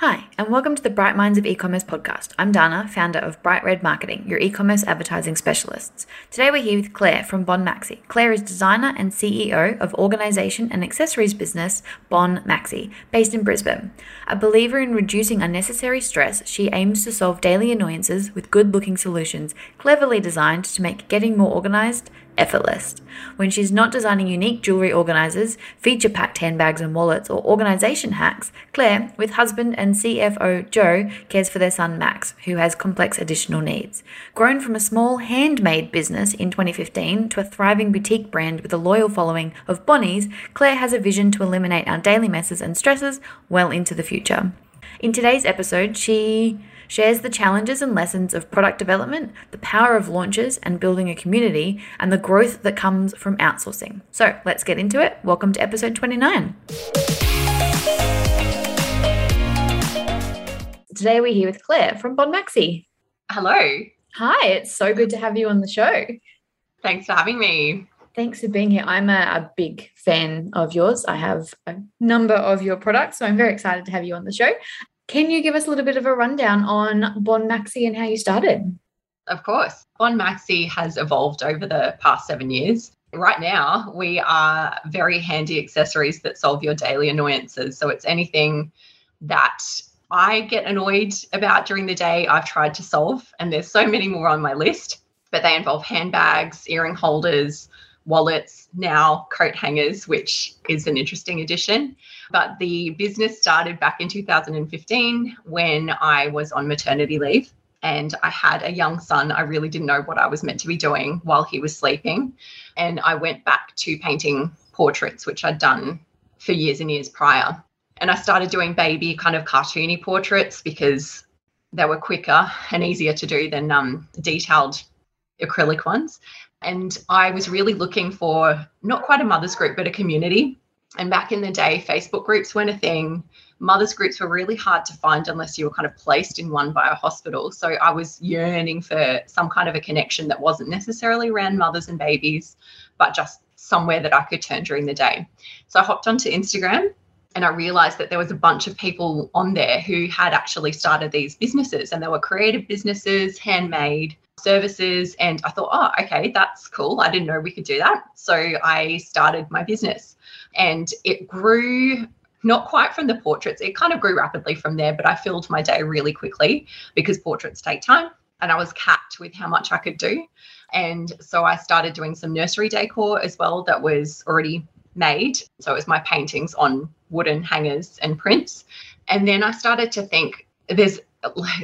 Hi, and welcome to the Bright Minds of E-commerce podcast. I'm Dana, founder of Bright Red Marketing, your e-commerce advertising specialists. Today we're here with Claire from Bon Maxie. Claire is designer and CEO of organization and accessories business Bon Maxie, based in Brisbane. A believer in reducing unnecessary stress, she aims to solve daily annoyances with good-looking solutions, cleverly designed to make getting more organized effortless. When she's not designing unique jewelry organizers, feature packed handbags and wallets, or organization hacks, Claire, with husband and CFO Joe, cares for their son Max, who has complex additional needs. Grown from a small handmade business in 2015 to a thriving boutique brand with a loyal following of Bonnies, Claire has a vision to eliminate our daily messes and stresses well into the future. In today's episode, she shares the challenges and lessons of product development, the power of launches and building a community, and the growth that comes from outsourcing. So let's get into it. Welcome to episode 29. Today we're here with Claire from Bon Maxie. Hello. Hi, it's so good to have you on the show. Thanks for having me. Thanks for being here. I'm a, a, big fan of yours. I have a number of your products, so I'm very excited to have you on the show. Can you give us a little bit of a rundown on Bon Maxie and how you started? Of course. Bon Maxie has evolved over the past seven years. Right now, we are very handy accessories that solve your daily annoyances. So it's anything that I get annoyed about during the day, I've tried to solve, and there's so many more on my list, but they involve handbags, earring holders, wallets, now coat hangers, which is an interesting addition. But the business started back in 2015 when I was on maternity leave and I had a young son. I really didn't know what I was meant to be doing while he was sleeping. And I went back to painting portraits, which I'd done for years and years prior. And I started doing baby kind of cartoony portraits because they were quicker and easier to do than um, detailed acrylic ones. And I was really looking for not quite a mother's group, but a community. And back in the day, Facebook groups weren't a thing. Mothers groups were really hard to find unless you were kind of placed in one by a hospital. So I was yearning for some kind of a connection that wasn't necessarily around mothers and babies, but just somewhere that I could turn during the day. So I hopped onto Instagram and I realized that there was a bunch of people on there who had actually started these businesses and they were creative businesses, handmade, services. And I thought, oh, okay, that's cool. I didn't know we could do that. So I started my business and it grew not quite from the portraits. It kind of grew rapidly from there, but I filled my day really quickly because portraits take time. And I was capped with how much I could do. And so I started doing some nursery decor as well that was already made. So it was my paintings on wooden hangers and prints. And then I started to think there's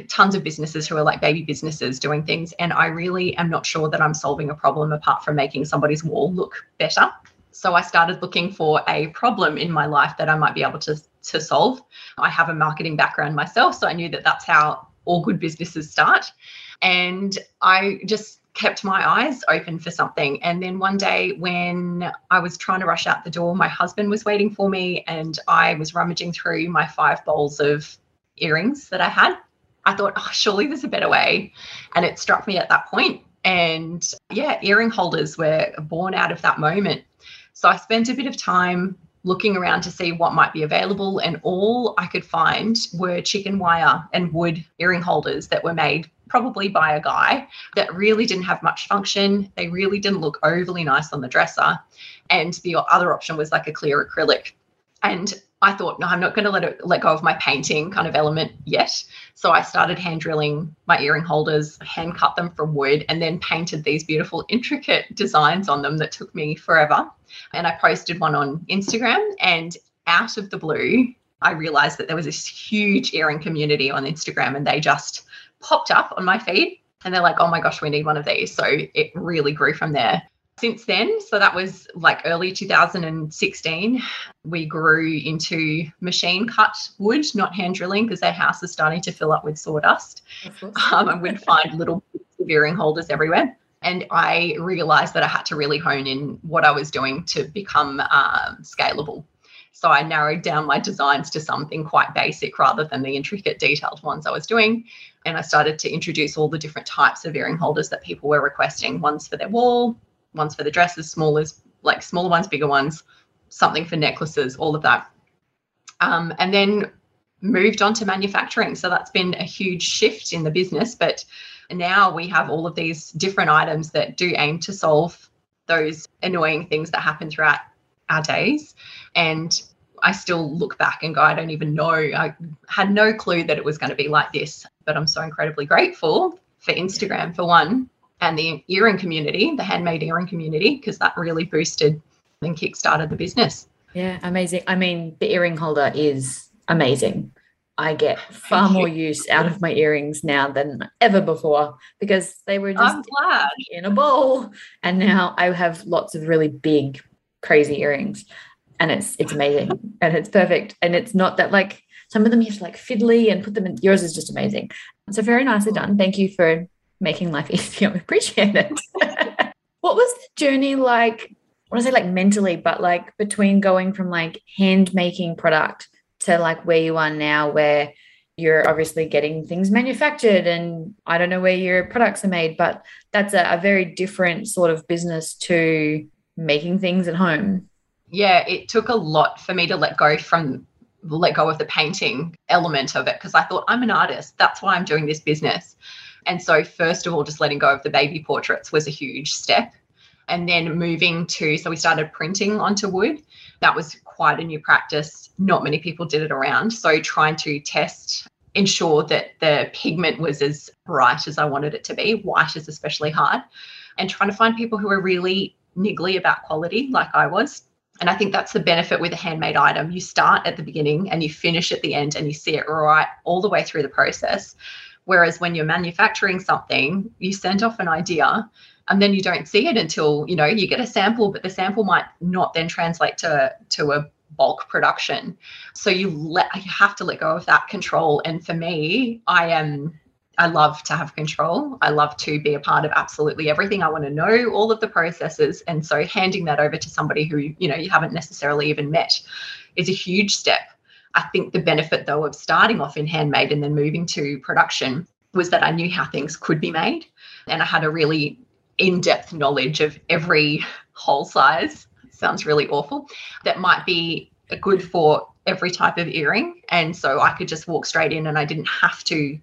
tons of businesses who are like baby businesses doing things. And I really am not sure that I'm solving a problem apart from making somebody's wall look better. So I started looking for a problem in my life that I might be able to, to solve. I have a marketing background myself, so I knew that that's how all good businesses start. And I just kept my eyes open for something. And then one day, when I was trying to rush out the door, my husband was waiting for me, and I was rummaging through my five bowls of earrings that I had. I thought, oh, surely there's a better way. And it struck me at that point. And yeah, earring holders were born out of that moment. So I spent a bit of time looking around to see what might be available. And all I could find were chicken wire and wood earring holders that were made probably by a guy that really didn't have much function. They really didn't look overly nice on the dresser. And the other option was like a clear acrylic. And I thought, no, I'm not going to let it let go of my painting kind of element yet. So I started hand drilling my earring holders, hand cut them from wood, and then painted these beautiful, intricate designs on them that took me forever. And I posted one on Instagram, and out of the blue, I realized that there was this huge earring community on Instagram, and they just popped up on my feed. And they're like, oh my gosh, we need one of these. So it really grew from there since then, so that was like early 2016, we grew into machine cut wood, not hand drilling, because our house is starting to fill up with sawdust. Um, and we'd find little earring holders everywhere. And I realized that I had to really hone in what I was doing to become um, scalable. So I narrowed down my designs to something quite basic rather than the intricate, detailed ones I was doing. And I started to introduce all the different types of earring holders that people were requesting ones for their wall, ones for the dresses, smallers, like smaller ones, bigger ones, something for necklaces, all of that. Um, and then moved on to manufacturing. So that's been a huge shift in the business. But now we have all of these different items that do aim to solve those annoying things that happen throughout our days. And I still look back and go, I don't even know. I had no clue that it was going to be like this. But I'm so incredibly grateful for Instagram, for one, and the earring community, the handmade earring community, because that really boosted and kickstarted the business. Yeah, amazing. I mean, the earring holder is amazing. I get far more use out of my earrings now than ever before because they were just in a bowl. And now I have lots of really big, crazy earrings. And it's it's amazing and it's perfect. And it's not that like some of them you have to like fiddly and put them in yours is just amazing. So very nicely done. Thank you for making life easier. We appreciate it. what was the journey like? I want to say like mentally, but like between going from like hand making product to like where you are now, where you're obviously getting things manufactured and I don't know where your products are made, but that's a, a very different sort of business to making things at home. Yeah, it took a lot for me to let go from let go of the painting element of it because I thought I'm an artist. That's why I'm doing this business. And so, first of all, just letting go of the baby portraits was a huge step. And then moving to, so we started printing onto wood. That was quite a new practice. Not many people did it around. So, trying to test, ensure that the pigment was as bright as I wanted it to be. White is especially hard. And trying to find people who are really niggly about quality, like I was. And I think that's the benefit with a handmade item. You start at the beginning and you finish at the end and you see it right all the way through the process. Whereas when you're manufacturing something, you send off an idea and then you don't see it until, you know, you get a sample, but the sample might not then translate to, to a bulk production. So you let you have to let go of that control. And for me, I am I love to have control. I love to be a part of absolutely everything. I want to know all of the processes. And so handing that over to somebody who, you know, you haven't necessarily even met is a huge step. I think the benefit, though, of starting off in handmade and then moving to production was that I knew how things could be made. And I had a really in depth knowledge of every hole size. Sounds really awful. That might be good for every type of earring. And so I could just walk straight in and I didn't have to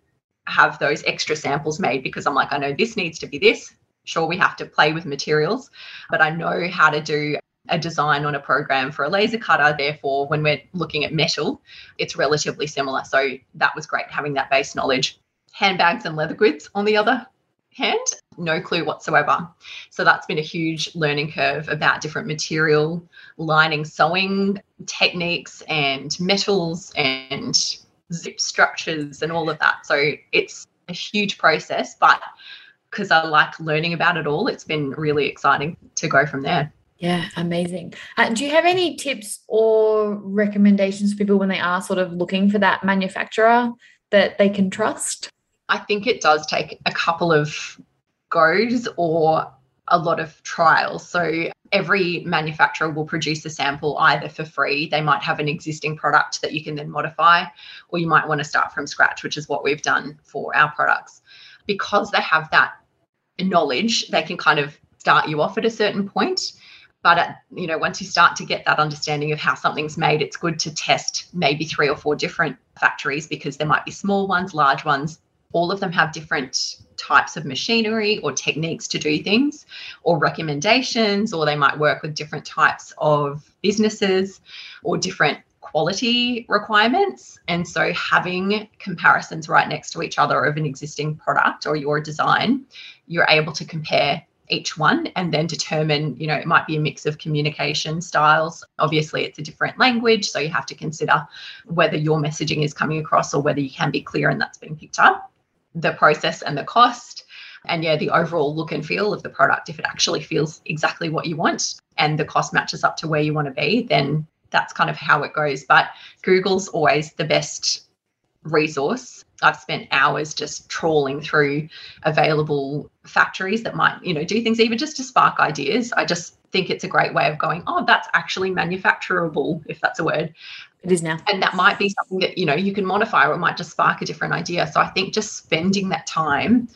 have those extra samples made because I'm like, I know this needs to be this. Sure, we have to play with materials, but I know how to do a design on a program for a laser cutter. Therefore, when we're looking at metal, it's relatively similar. So that was great having that base knowledge. Handbags and leather goods, on the other hand, no clue whatsoever. So that's been a huge learning curve about different material, lining, sewing techniques, and metals and zip structures and all of that. So it's a huge process, but because I like learning about it all, it's been really exciting to go from there. Yeah, amazing. Uh, do you have any tips or recommendations for people when they are sort of looking for that manufacturer that they can trust? I think it does take a couple of goes or a lot of trials. So every manufacturer will produce a sample either for free. They might have an existing product that you can then modify, or you might want to start from scratch, which is what we've done for our products. Because they have that knowledge, they can kind of start you off at a certain point but at, you know once you start to get that understanding of how something's made it's good to test maybe three or four different factories because there might be small ones large ones. All of them have different types of machinery or techniques to do things or recommendations or they might work with different types of businesses or different quality requirements. And so having comparisons right next to each other of an existing product or your design you're able to compare each one and then determine you know it might be a mix of communication styles. Obviously it's a different language so you have to consider whether your messaging is coming across or whether you can be clear and that's being picked up. The process and the cost and yeah the overall look and feel of the product. If it actually feels exactly what you want and the cost matches up to where you want to be then that's kind of how it goes. But google's always the best resource I've spent hours just trawling through available factories that might, you know, do things even just to spark ideas. I just think it's a great way of going, oh, that's actually manufacturable, if that's a word. It is now. And that might be something that, you know, you can modify or it might just spark a different idea. So I think just spending that time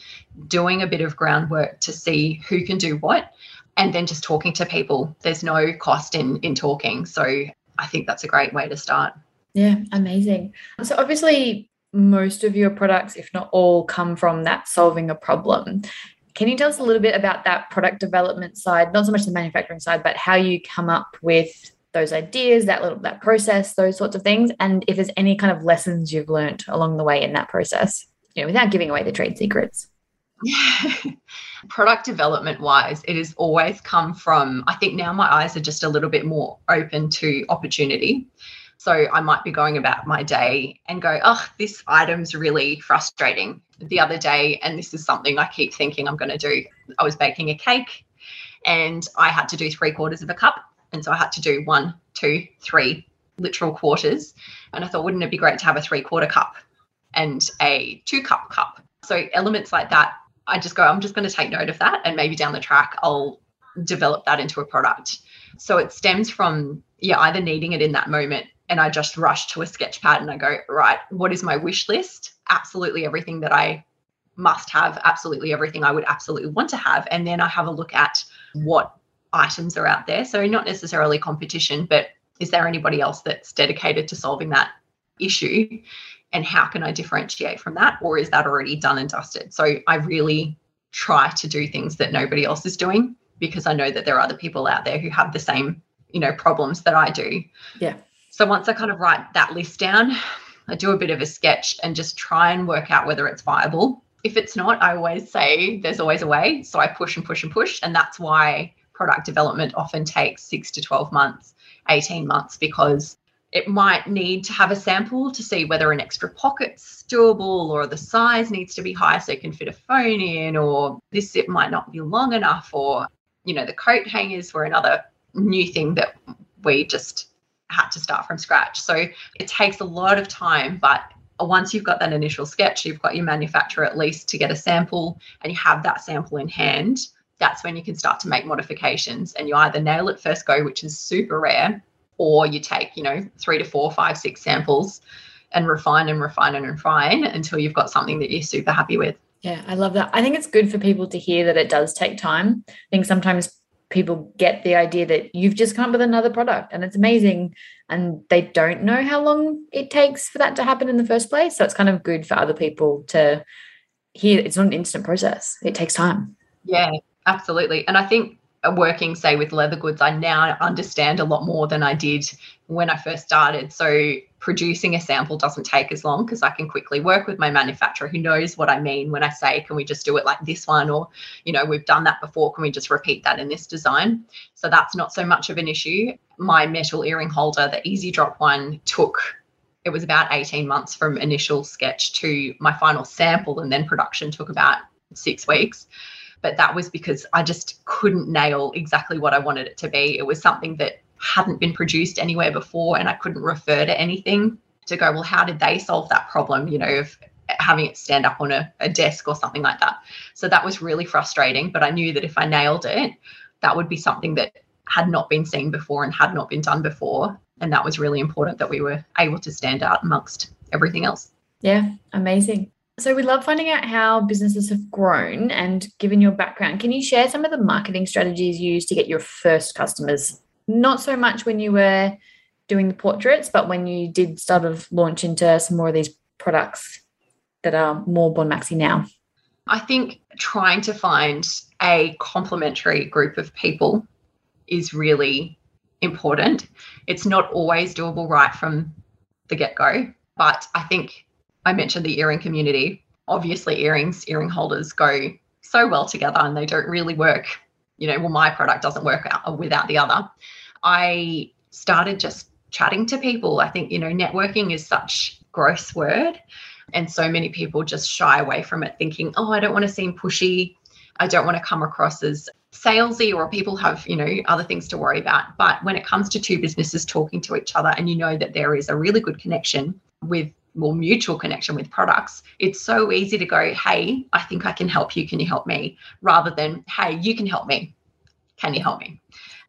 doing a bit of groundwork to see who can do what and then just talking to people. There's no cost in in talking. So I think that's a great way to start. Yeah, amazing. So obviously most of your products, if not all, come from that solving a problem. Can you tell us a little bit about that product development side, not so much the manufacturing side, but how you come up with those ideas, that little that process, those sorts of things, and if there's any kind of lessons you've learned along the way in that process, you know, without giving away the trade secrets. Product development wise, it has always come from, I think now my eyes are just a little bit more open to opportunity. So I might be going about my day and go, oh, this item's really frustrating. The other day, and this is something I keep thinking I'm going to do, I was baking a cake and I had to do three quarters of a cup. And so I had to do one, two, three literal quarters. And I thought, wouldn't it be great to have a three quarter cup and a two cup cup? So elements like that, I just go, I'm just going to take note of that. And maybe down the track, I'll develop that into a product. So it stems from, yeah, either needing it in that moment and I just rush to a sketch pad and I go, right, what is my wish list? Absolutely everything that I must have, absolutely everything I would absolutely want to have. And then I have a look at what items are out there. So, not necessarily competition, but is there anybody else that's dedicated to solving that issue? And how can I differentiate from that? Or is that already done and dusted? So, I really try to do things that nobody else is doing because I know that there are other people out there who have the same, you know, problems that I do. Yeah. So once I kind of write that list down, I do a bit of a sketch and just try and work out whether it's viable. If it's not, I always say there's always a way. So I push and push and push. And that's why product development often takes six to 12 months, 18 months, because it might need to have a sample to see whether an extra pocket's doable or the size needs to be high so you can fit a phone in, or this zip might not be long enough, or, you know, the coat hangers were another new thing that we just had to start from scratch. So it takes a lot of time, but once you've got that initial sketch, you've got your manufacturer at least to get a sample and you have that sample in hand, that's when you can start to make modifications and you either nail it first go, which is super rare, or you take, you know, three to four, five, six samples and refine and refine and refine until you've got something that you're super happy with. Yeah, I love that. I think it's good for people to hear that it does take time. I think sometimes people get the idea that you've just come up with another product and it's amazing and they don't know how long it takes for that to happen in the first place. So it's kind of good for other people to hear. It's not an instant process. It takes time. Yeah absolutely. And i think working say with leather goods i now understand a lot more than i did when i first started. So producing a sample doesn't take as long because i can quickly work with my manufacturer who knows what i mean when i say can we just do it like this one? or you know we've done that before. Can we just repeat that in this design? So that's not so much of an issue. My metal earring holder the easy drop one took it was about 18 months from initial sketch to my final sample and then production took about six weeks. But that was because I just couldn't nail exactly what I wanted it to be. It was something that hadn't been produced anywhere before, and I couldn't refer to anything to go, well, how did they solve that problem, you know, of having it stand up on a, a desk or something like that. So that was really frustrating, but I knew that if I nailed it, that would be something that had not been seen before and had not been done before. And that was really important that we were able to stand out amongst everything else. Yeah, amazing. So we love finding out how businesses have grown and given your background, can you share some of the marketing strategies used to get your first customers? Not so much when you were doing the portraits, but when you did sort of launch into some more of these products that are more Bon Maxie now. I think trying to find a complementary group of people is really important. It's not always doable right from the get go, but I think I mentioned the earring community. Obviously, earrings, earring holders go so well together and they don't really work. You know, well, my product doesn't work out uh, without the other. I started just chatting to people. I think, you know, networking is such gross word. And so many people just shy away from it, thinking, oh, I don't want to seem pushy. I don't want to come across as salesy or people have, you know, other things to worry about. But when it comes to two businesses talking to each other and you know that there is a really good connection with more mutual connection with products, it's so easy to go, Hey, I think I can help you. Can you help me? Rather than, Hey, you can help me. Can you help me?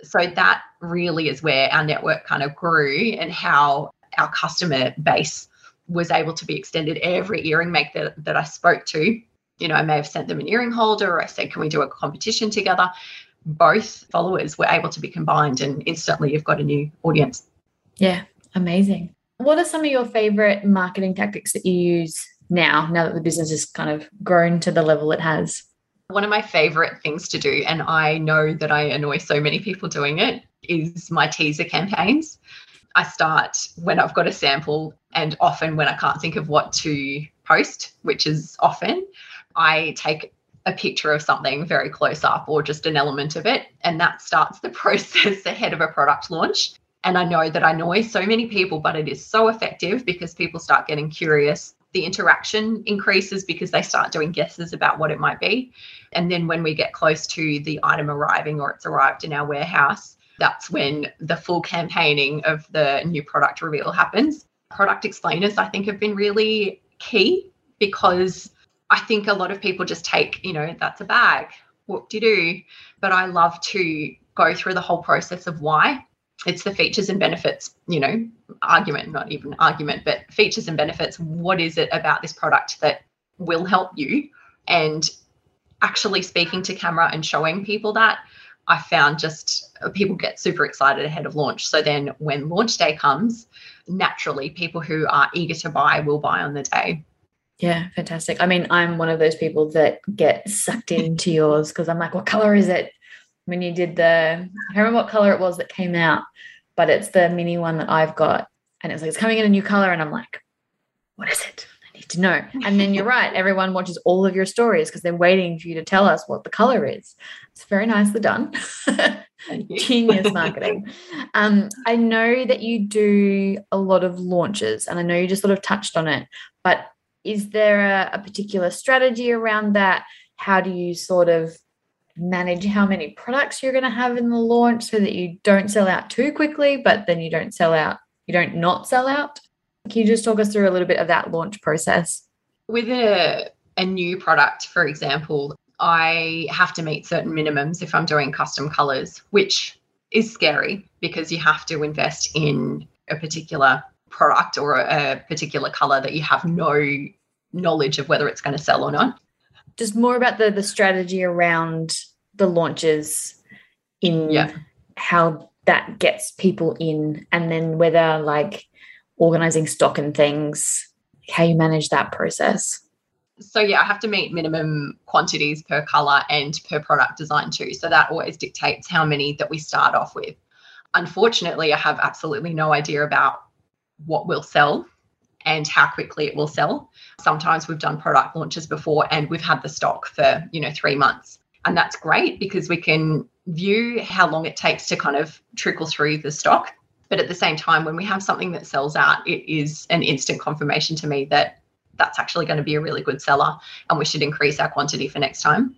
So that really is where our network kind of grew and how our customer base was able to be extended. Every earring make that, that I spoke to, you know, I may have sent them an earring holder or I said, Can we do a competition together? Both followers were able to be combined and instantly you've got a new audience. Yeah, amazing. What are some of your favorite marketing tactics that you use now, now that the business has kind of grown to the level it has? One of my favorite things to do, and I know that I annoy so many people doing it, is my teaser campaigns. I start when I've got a sample and often when I can't think of what to post, which is often, I take a picture of something very close up or just an element of it. And that starts the process ahead of a product launch. And I know that I annoy so many people, but it is so effective because people start getting curious. The interaction increases because they start doing guesses about what it might be. And then when we get close to the item arriving or it's arrived in our warehouse, that's when the full campaigning of the new product reveal happens. Product explainers, I think, have been really key because I think a lot of people just take, you know, that's a bag. What you do? But I love to go through the whole process of why. It's the features and benefits, you know, argument, not even argument, but features and benefits. What is it about this product that will help you? And actually speaking to camera and showing people that, I found just uh, people get super excited ahead of launch. So then when launch day comes, naturally people who are eager to buy will buy on the day. Yeah, fantastic. I mean, I'm one of those people that get sucked into yours because I'm like, what color is it? When you did the, I remember what color it was that came out, but it's the mini one that I've got. And it's like, it's coming in a new color. And I'm like, what is it? I need to know. And then you're right. Everyone watches all of your stories because they're waiting for you to tell us what the color is. It's very nicely done. Genius marketing. Um, I know that you do a lot of launches, and I know you just sort of touched on it, but is there a, a particular strategy around that? How do you sort of manage how many products you're going to have in the launch so that you don't sell out too quickly, but then you don't sell out, you don't not sell out? Can you just talk us through a little bit of that launch process? With a, a new product, for example, I have to meet certain minimums if I'm doing custom colors, which is scary because you have to invest in a particular product or a, particular color that you have no knowledge of whether it's going to sell or not. Just more about the the strategy around the launches in yeah. how that gets people in and then whether like organizing stock and things how you manage that process. So yeah i have to meet minimum quantities per color and per product design too. So that always dictates how many that we start off with. Unfortunately i have absolutely no idea about what will sell and how quickly it will sell. Sometimes we've done product launches before and we've had the stock for, you know, 3 months. And that's great because we can view how long it takes to kind of trickle through the stock. But at the same time, when we have something that sells out, it is an instant confirmation to me that that's actually going to be a really good seller and we should increase our quantity for next time.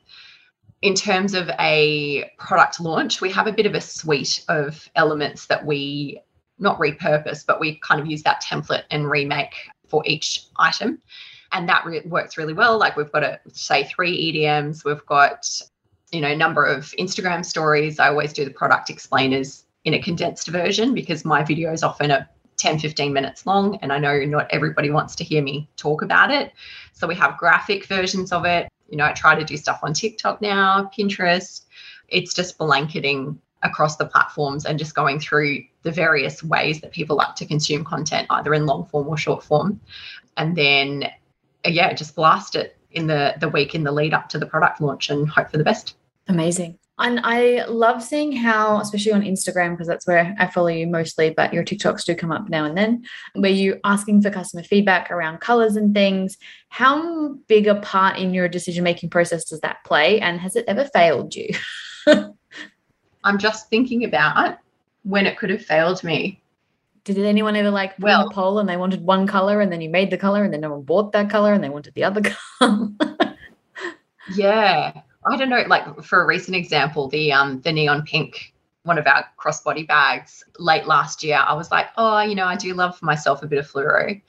In terms of a product launch, we have a bit of a suite of elements that we not repurpose, but we kind of use that template and remake for each item. And that re- works really well. Like we've got a say three EDMs, we've got you know a number of Instagram stories. I always do the product explainers in a condensed version because my videos often are 10 15 minutes long and I know not everybody wants to hear me talk about it. So we have graphic versions of it. You know, I try to do stuff on TikTok now, Pinterest. It's just blanketing across the platforms and just going through the various ways that people like to consume content, either in long form or short form. And then, uh, yeah, just blast it in the, the week in the lead up to the product launch and hope for the best. Amazing. And I love seeing how, especially on Instagram, because that's where I follow you mostly, but your TikToks do come up now and then, where you asking for customer feedback around colors and things. How big a part in your decision making process does that play? And has it ever failed you? I'm just thinking about when it could have failed me. Did anyone ever like put well, a poll and they wanted one color and then you made the color and then no one bought that color and they wanted the other color? yeah. I don't know, like for a recent example, the um the neon pink one of our crossbody bags late last year, I was like, oh, you know, I do love for myself a bit of fluoro.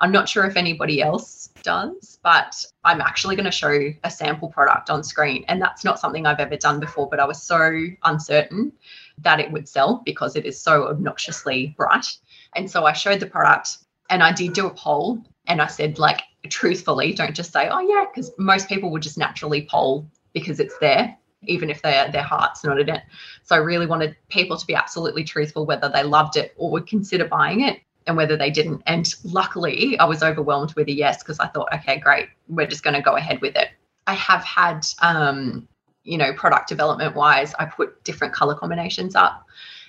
I'm not sure if anybody else does, but I'm actually going to show a sample product on screen. And that's not something I've ever done before, but I was so uncertain that it would sell because it is so obnoxiously bright. And so I showed the product and I did do a poll and I said, like, truthfully, don't just say, oh, yeah, because most people would just naturally poll because it's there even if their their heart's not in it. So I really wanted people to be absolutely truthful whether they loved it or would consider buying it. And whether they didn't. And luckily, I was overwhelmed with a yes because I thought, okay, great, we're just going to go ahead with it. I have had, um, you know, product development wise, I put different color combinations up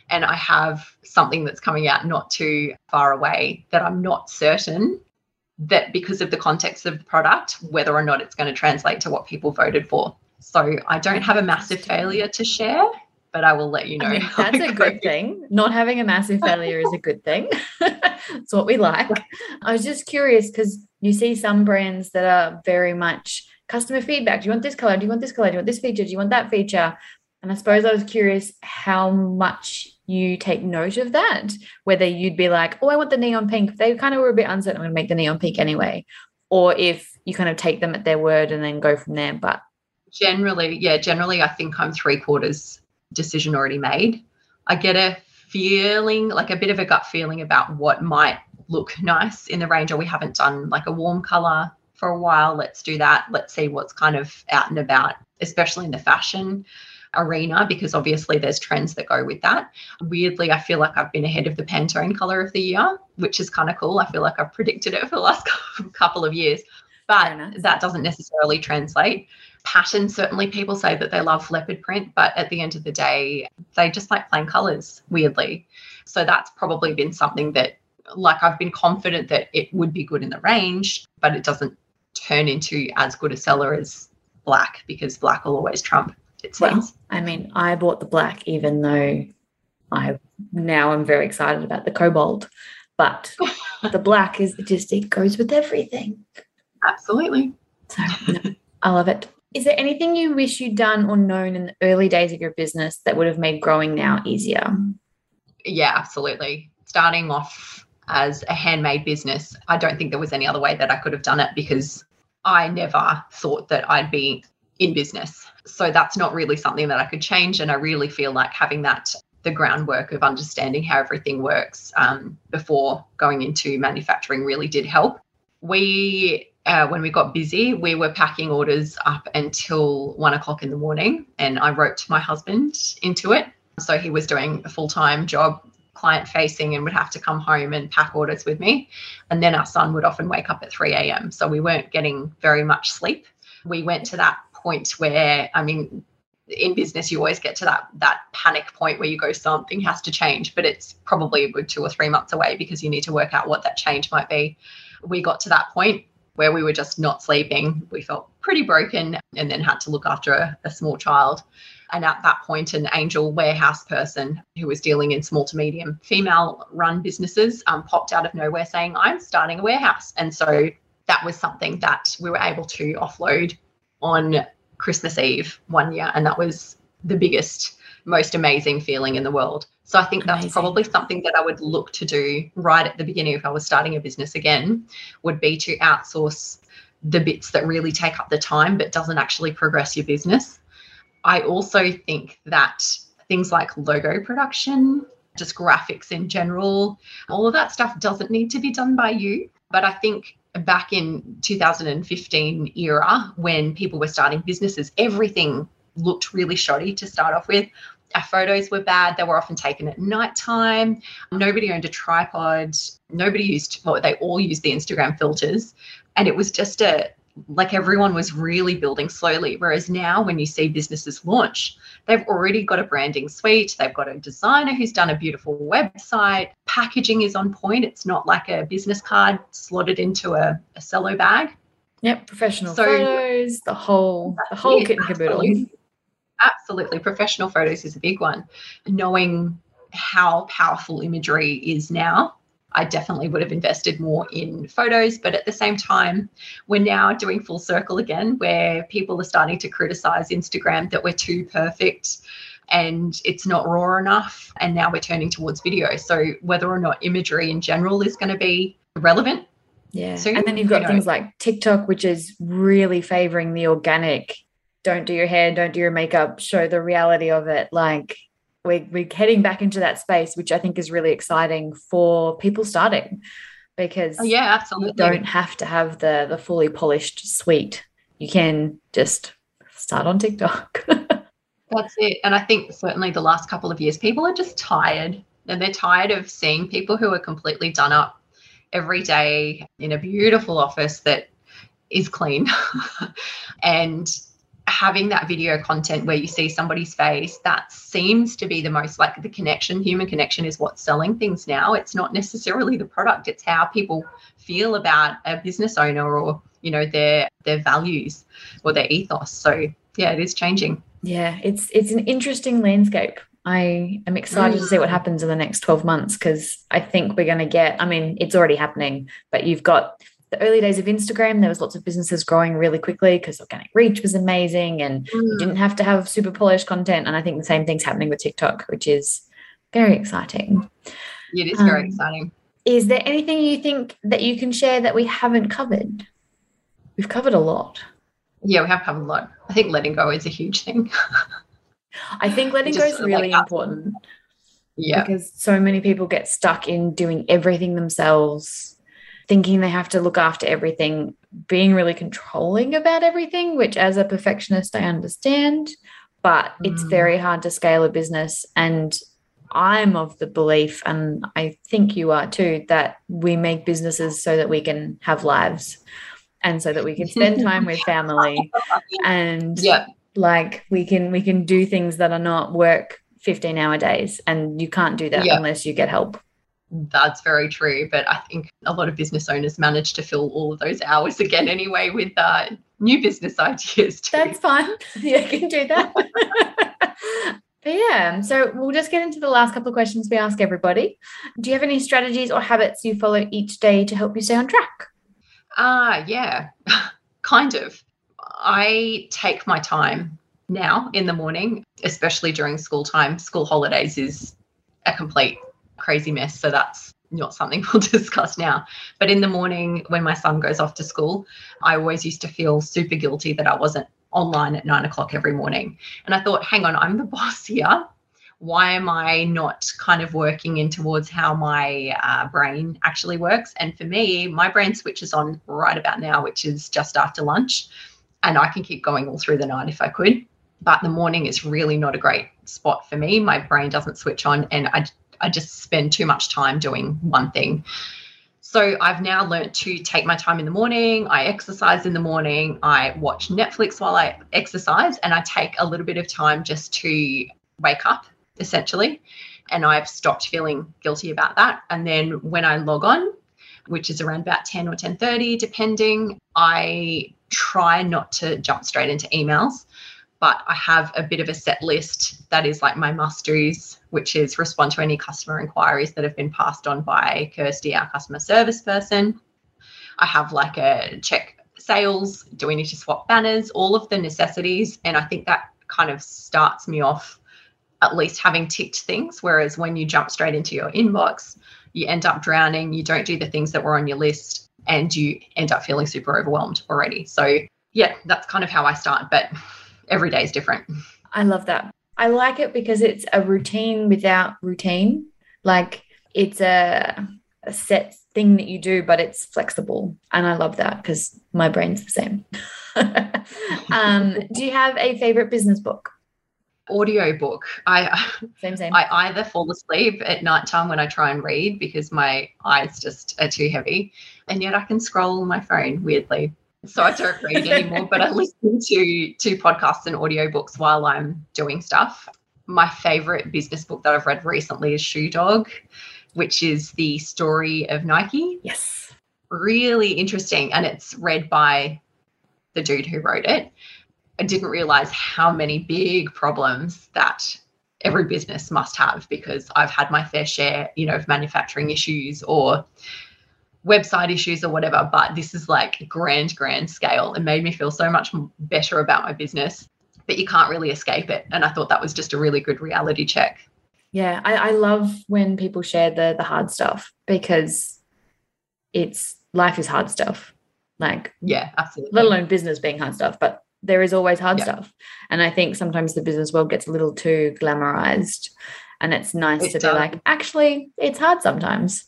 and I have something that's coming out not too far away that I'm not certain that because of the context of the product, whether or not it's going to translate to what people voted for. So I don't have a massive failure to share, but I will let you know. I mean, that's a good thing. Not having a massive failure is a good thing. it's what we like. I was just curious because you see some brands that are very much customer feedback. Do you want this color? Do you want this color? Do you want this feature? Do you want that feature? And I suppose I was curious how much you take note of that, whether you'd be like, oh, I want the neon pink. They kind of were a bit uncertain, I'm going to make the neon pink anyway. Or if you kind of take them at their word and then go from there. But generally, yeah, generally, I think I'm three quarters decision already made. I get a feeling, like a bit of a gut feeling about what might look nice in the range, or we haven't done like a warm color for a while. Let's do that. Let's see what's kind of out and about, especially in the fashion arena because obviously there's trends that go with that. Weirdly, I feel like I've been ahead of the Pantone color of the year, which is kind of cool. I feel like I've predicted it for the last couple of years, but that doesn't necessarily translate. Pattern, certainly people say that they love leopard print, but at the end of the day, they just like plain colors, weirdly. So that's probably been something that, like, I've been confident that it would be good in the range, but it doesn't turn into as good a seller as black because black will always trump it seems. Well, I mean, I bought the black even though I now I'm very excited about the cobalt, but the black is just it goes with everything. Absolutely. So I love it. Is there anything you wish you'd done or known in the early days of your business that would have made growing now easier? Yeah, absolutely. Starting off as a handmade business, I don't think there was any other way that I could have done it because I never thought that I'd be in business. So that's not really something that I could change. And I really feel like having that, the groundwork of understanding how everything works um, before going into manufacturing really did help. We, uh, when we got busy, we were packing orders up until one o'clock in the morning. And I wrote my husband into it. So he was doing a full time job client facing and would have to come home and pack orders with me. And then our son would often wake up at 3 a.m. So we weren't getting very much sleep. We went to that point where I mean in business you always get to that that panic point where you go something has to change but it's probably a good two or three months away because you need to work out what that change might be we got to that point where we were just not sleeping we felt pretty broken and then had to look after a, a small child. And at that point an angel warehouse person who was dealing in small to medium female run businesses um, popped out of nowhere saying i'm starting a warehouse. And so that was something that we were able to offload on Christmas Eve one year, and that was the biggest, most amazing feeling in the world. So I think amazing. that's probably something that I would look to do right at the beginning if I was starting a business again, would be to outsource the bits that really take up the time but doesn't actually progress your business. I also think that things like logo production, just graphics in general, all of that stuff doesn't need to be done by you. But I think back in 2015 era when people were starting businesses, everything looked really shoddy to start off with. Our photos were bad. They were often taken at nighttime. Nobody owned a tripod. Nobody used, well, they all used the Instagram filters. And it was just a, like everyone was really building slowly. Whereas now, when you see businesses launch, they've already got a branding suite, they've got a designer who's done a beautiful website, packaging is on point. It's not like a business card slotted into a, a cello bag. Yep, professional so, photos, the whole the whole kit and caboodle. Absolutely. Absolutely. Professional photos is a big one. Knowing how powerful imagery is now I definitely would have invested more in photos. But at the same time, we're now doing full circle again, where people are starting to criticize Instagram that we're too perfect and it's not raw enough. And now we're turning towards video. So whether or not imagery in general is going to be relevant. Yeah. Soon, and then you've got you know, things like TikTok, which is really favoring the organic. Don't do your hair, don't do your makeup, show the reality of it. Like we're, we're heading back into that space, which I think is really exciting for people starting because oh, yeah, absolutely. you don't have to have the the fully polished suite. You can just start on TikTok. That's it. And I think certainly the last couple of years, people are just tired and they're tired of seeing people who are completely done up every day in a beautiful office that is clean and having that video content where you see somebody's face that seems to be the most like the connection human connection is what's selling things now. It's not necessarily the product it's how people feel about a business owner or you know their their values or their ethos. So yeah it is changing. Yeah it's it's an interesting landscape. I am excited to see what mm. happens in the next 12 months because I think we're going to get, I mean, it's already happening, but you've got the early days of Instagram, there was lots of businesses growing really quickly because organic reach was amazing and mm. you didn't have to have super polished content. And I think the same thing's happening with TikTok, which is very exciting. It is very um, exciting. Is there anything you think that you can share that we haven't covered? We've covered a lot. Yeah, we have covered a lot. I think letting go is a huge thing. I think letting go is really like important. Yeah. Because so many people get stuck in doing everything themselves thinking they have to look after everything, being really controlling about everything, which as a perfectionist, I understand, but mm. it's very hard to scale a business. And I'm of the belief, and I think you are too, that we make businesses so that we can have lives and so that we can spend time with family and yeah. like we can we can do things that are not work 15 hour days and you can't do that yeah. unless you get help that's very true. But I think a lot of business owners manage to fill all of those hours again anyway with uh, new business ideas too. That's fine. Yeah, you can do that. but yeah, so we'll just get into the last couple of questions we ask everybody. Do you have any strategies or habits you follow each day to help you stay on track? Ah, uh, yeah, kind of. I take my time now in the morning, especially during school time. School holidays is a complete crazy mess. So that's not something we'll discuss now. But in the morning, when my son goes off to school, I always used to feel super guilty that I wasn't online at nine o'clock every morning. And I thought, hang on, I'm the boss here. Why am I not kind of working in towards how my uh, brain actually works? And for me, my brain switches on right about now, which is just after lunch. And I can keep going all through the night if I could. But the morning is really not a great spot for me. My brain doesn't switch on, and I I just spend too much time doing one thing. So I've now learned to take my time in the morning. I exercise in the morning. I watch Netflix while I exercise, and I take a little bit of time just to wake up, essentially. And I've stopped feeling guilty about that. And then when I log on, which is around about 10 or 10:30, depending, I try not to jump straight into emails but I have a bit of a set list that is like my must do's, which is respond to any customer inquiries that have been passed on by Kirsty, our customer service person. I have like a check sales. Do we need to swap banners? All of the necessities. And I think that kind of starts me off at least having ticked things. Whereas when you jump straight into your inbox, you end up drowning, you don't do the things that were on your list, and you end up feeling super overwhelmed already. So, yeah, that's kind of how I start. But every day is different. I love that. I like it because it's a routine without routine. Like it's a, a set thing that you do, but it's flexible. And I love that because my brain's the same. um, do you have a favorite business book? Audio book. I same same. I either fall asleep at nighttime when I try and read because my eyes just are too heavy, and yet I can scroll on my phone weirdly so I don't read anymore, but I listen to to podcasts and audiobooks while I'm doing stuff. My favorite business book that I've read recently is Shoe Dog, which is the story of Nike. Yes. Really interesting. And it's read by the dude who wrote it. I didn't realize how many big problems that every business must have because I've had my fair share, you know, of manufacturing issues or website issues or whatever, but this is like grand, grand scale. It made me feel so much better about my business, but you can't really escape it. And I thought that was just a really good reality check. Yeah, I, I love when people share the the hard stuff because it's life is hard stuff. Like yeah, absolutely. Let alone business being hard stuff, but there is always hard yeah. stuff. And I think sometimes the business world gets a little too glamorized. And it's nice it to does. be like, actually, it's hard sometimes.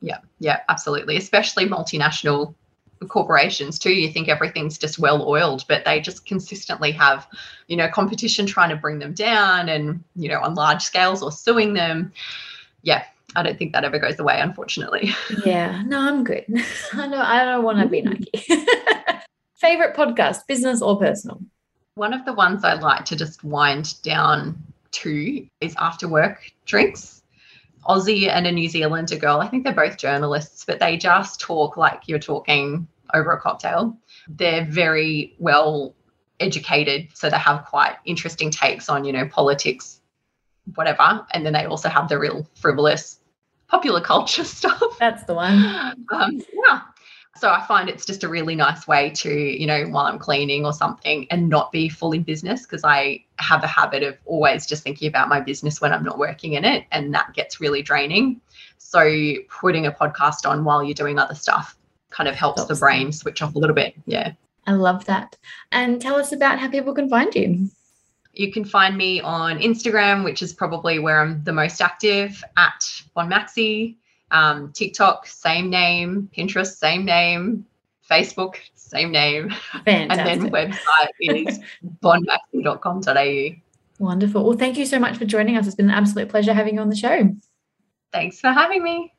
Yeah, yeah, absolutely. Especially multinational corporations too. You think everything's just well oiled, but they just consistently have, you know, competition trying to bring them down and, you know, on large scales or suing them. yeah, I don't think that ever goes away, unfortunately. Yeah, no, I'm good. I don't, I don't want to be mm. Nike. Favorite podcast, business or personal? One of the ones I like to just wind down to is after work drinks. Aussie and a New Zealander girl, I think they're both journalists, but they just talk like you're talking over a cocktail. They're very well educated, so they have quite interesting takes on, you know, politics, whatever. And then they also have the real frivolous popular culture stuff. That's the one. Um, yeah. So I find it's just a really nice way to, you know, while I'm cleaning or something and not be fully business because I have a habit of always just thinking about my business when I'm not working in it. And that gets really draining. So putting a podcast on while you're doing other stuff kind of helps the brain switch off a little bit. Yeah. I love that. And tell us about how people can find you. You can find me on Instagram, which is probably where I'm the most active at Bonmaxie. Um, TikTok, same name. Pinterest, same name. Facebook, same name. Fantastic. and then website is bonmaxie.com.au. Wonderful. Well, thank you so much for joining us. It's been an absolute pleasure having you on the show. Thanks for having me.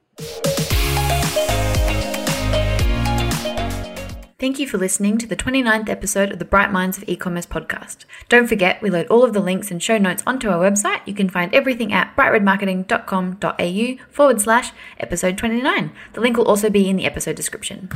Thank you for listening to the 29th episode of the Bright Minds of E-commerce podcast. Don't forget, we load all of the links and show notes onto our website. You can find everything at brightredmarketing.com.au forward slash episode 29. The link will also be in the episode description.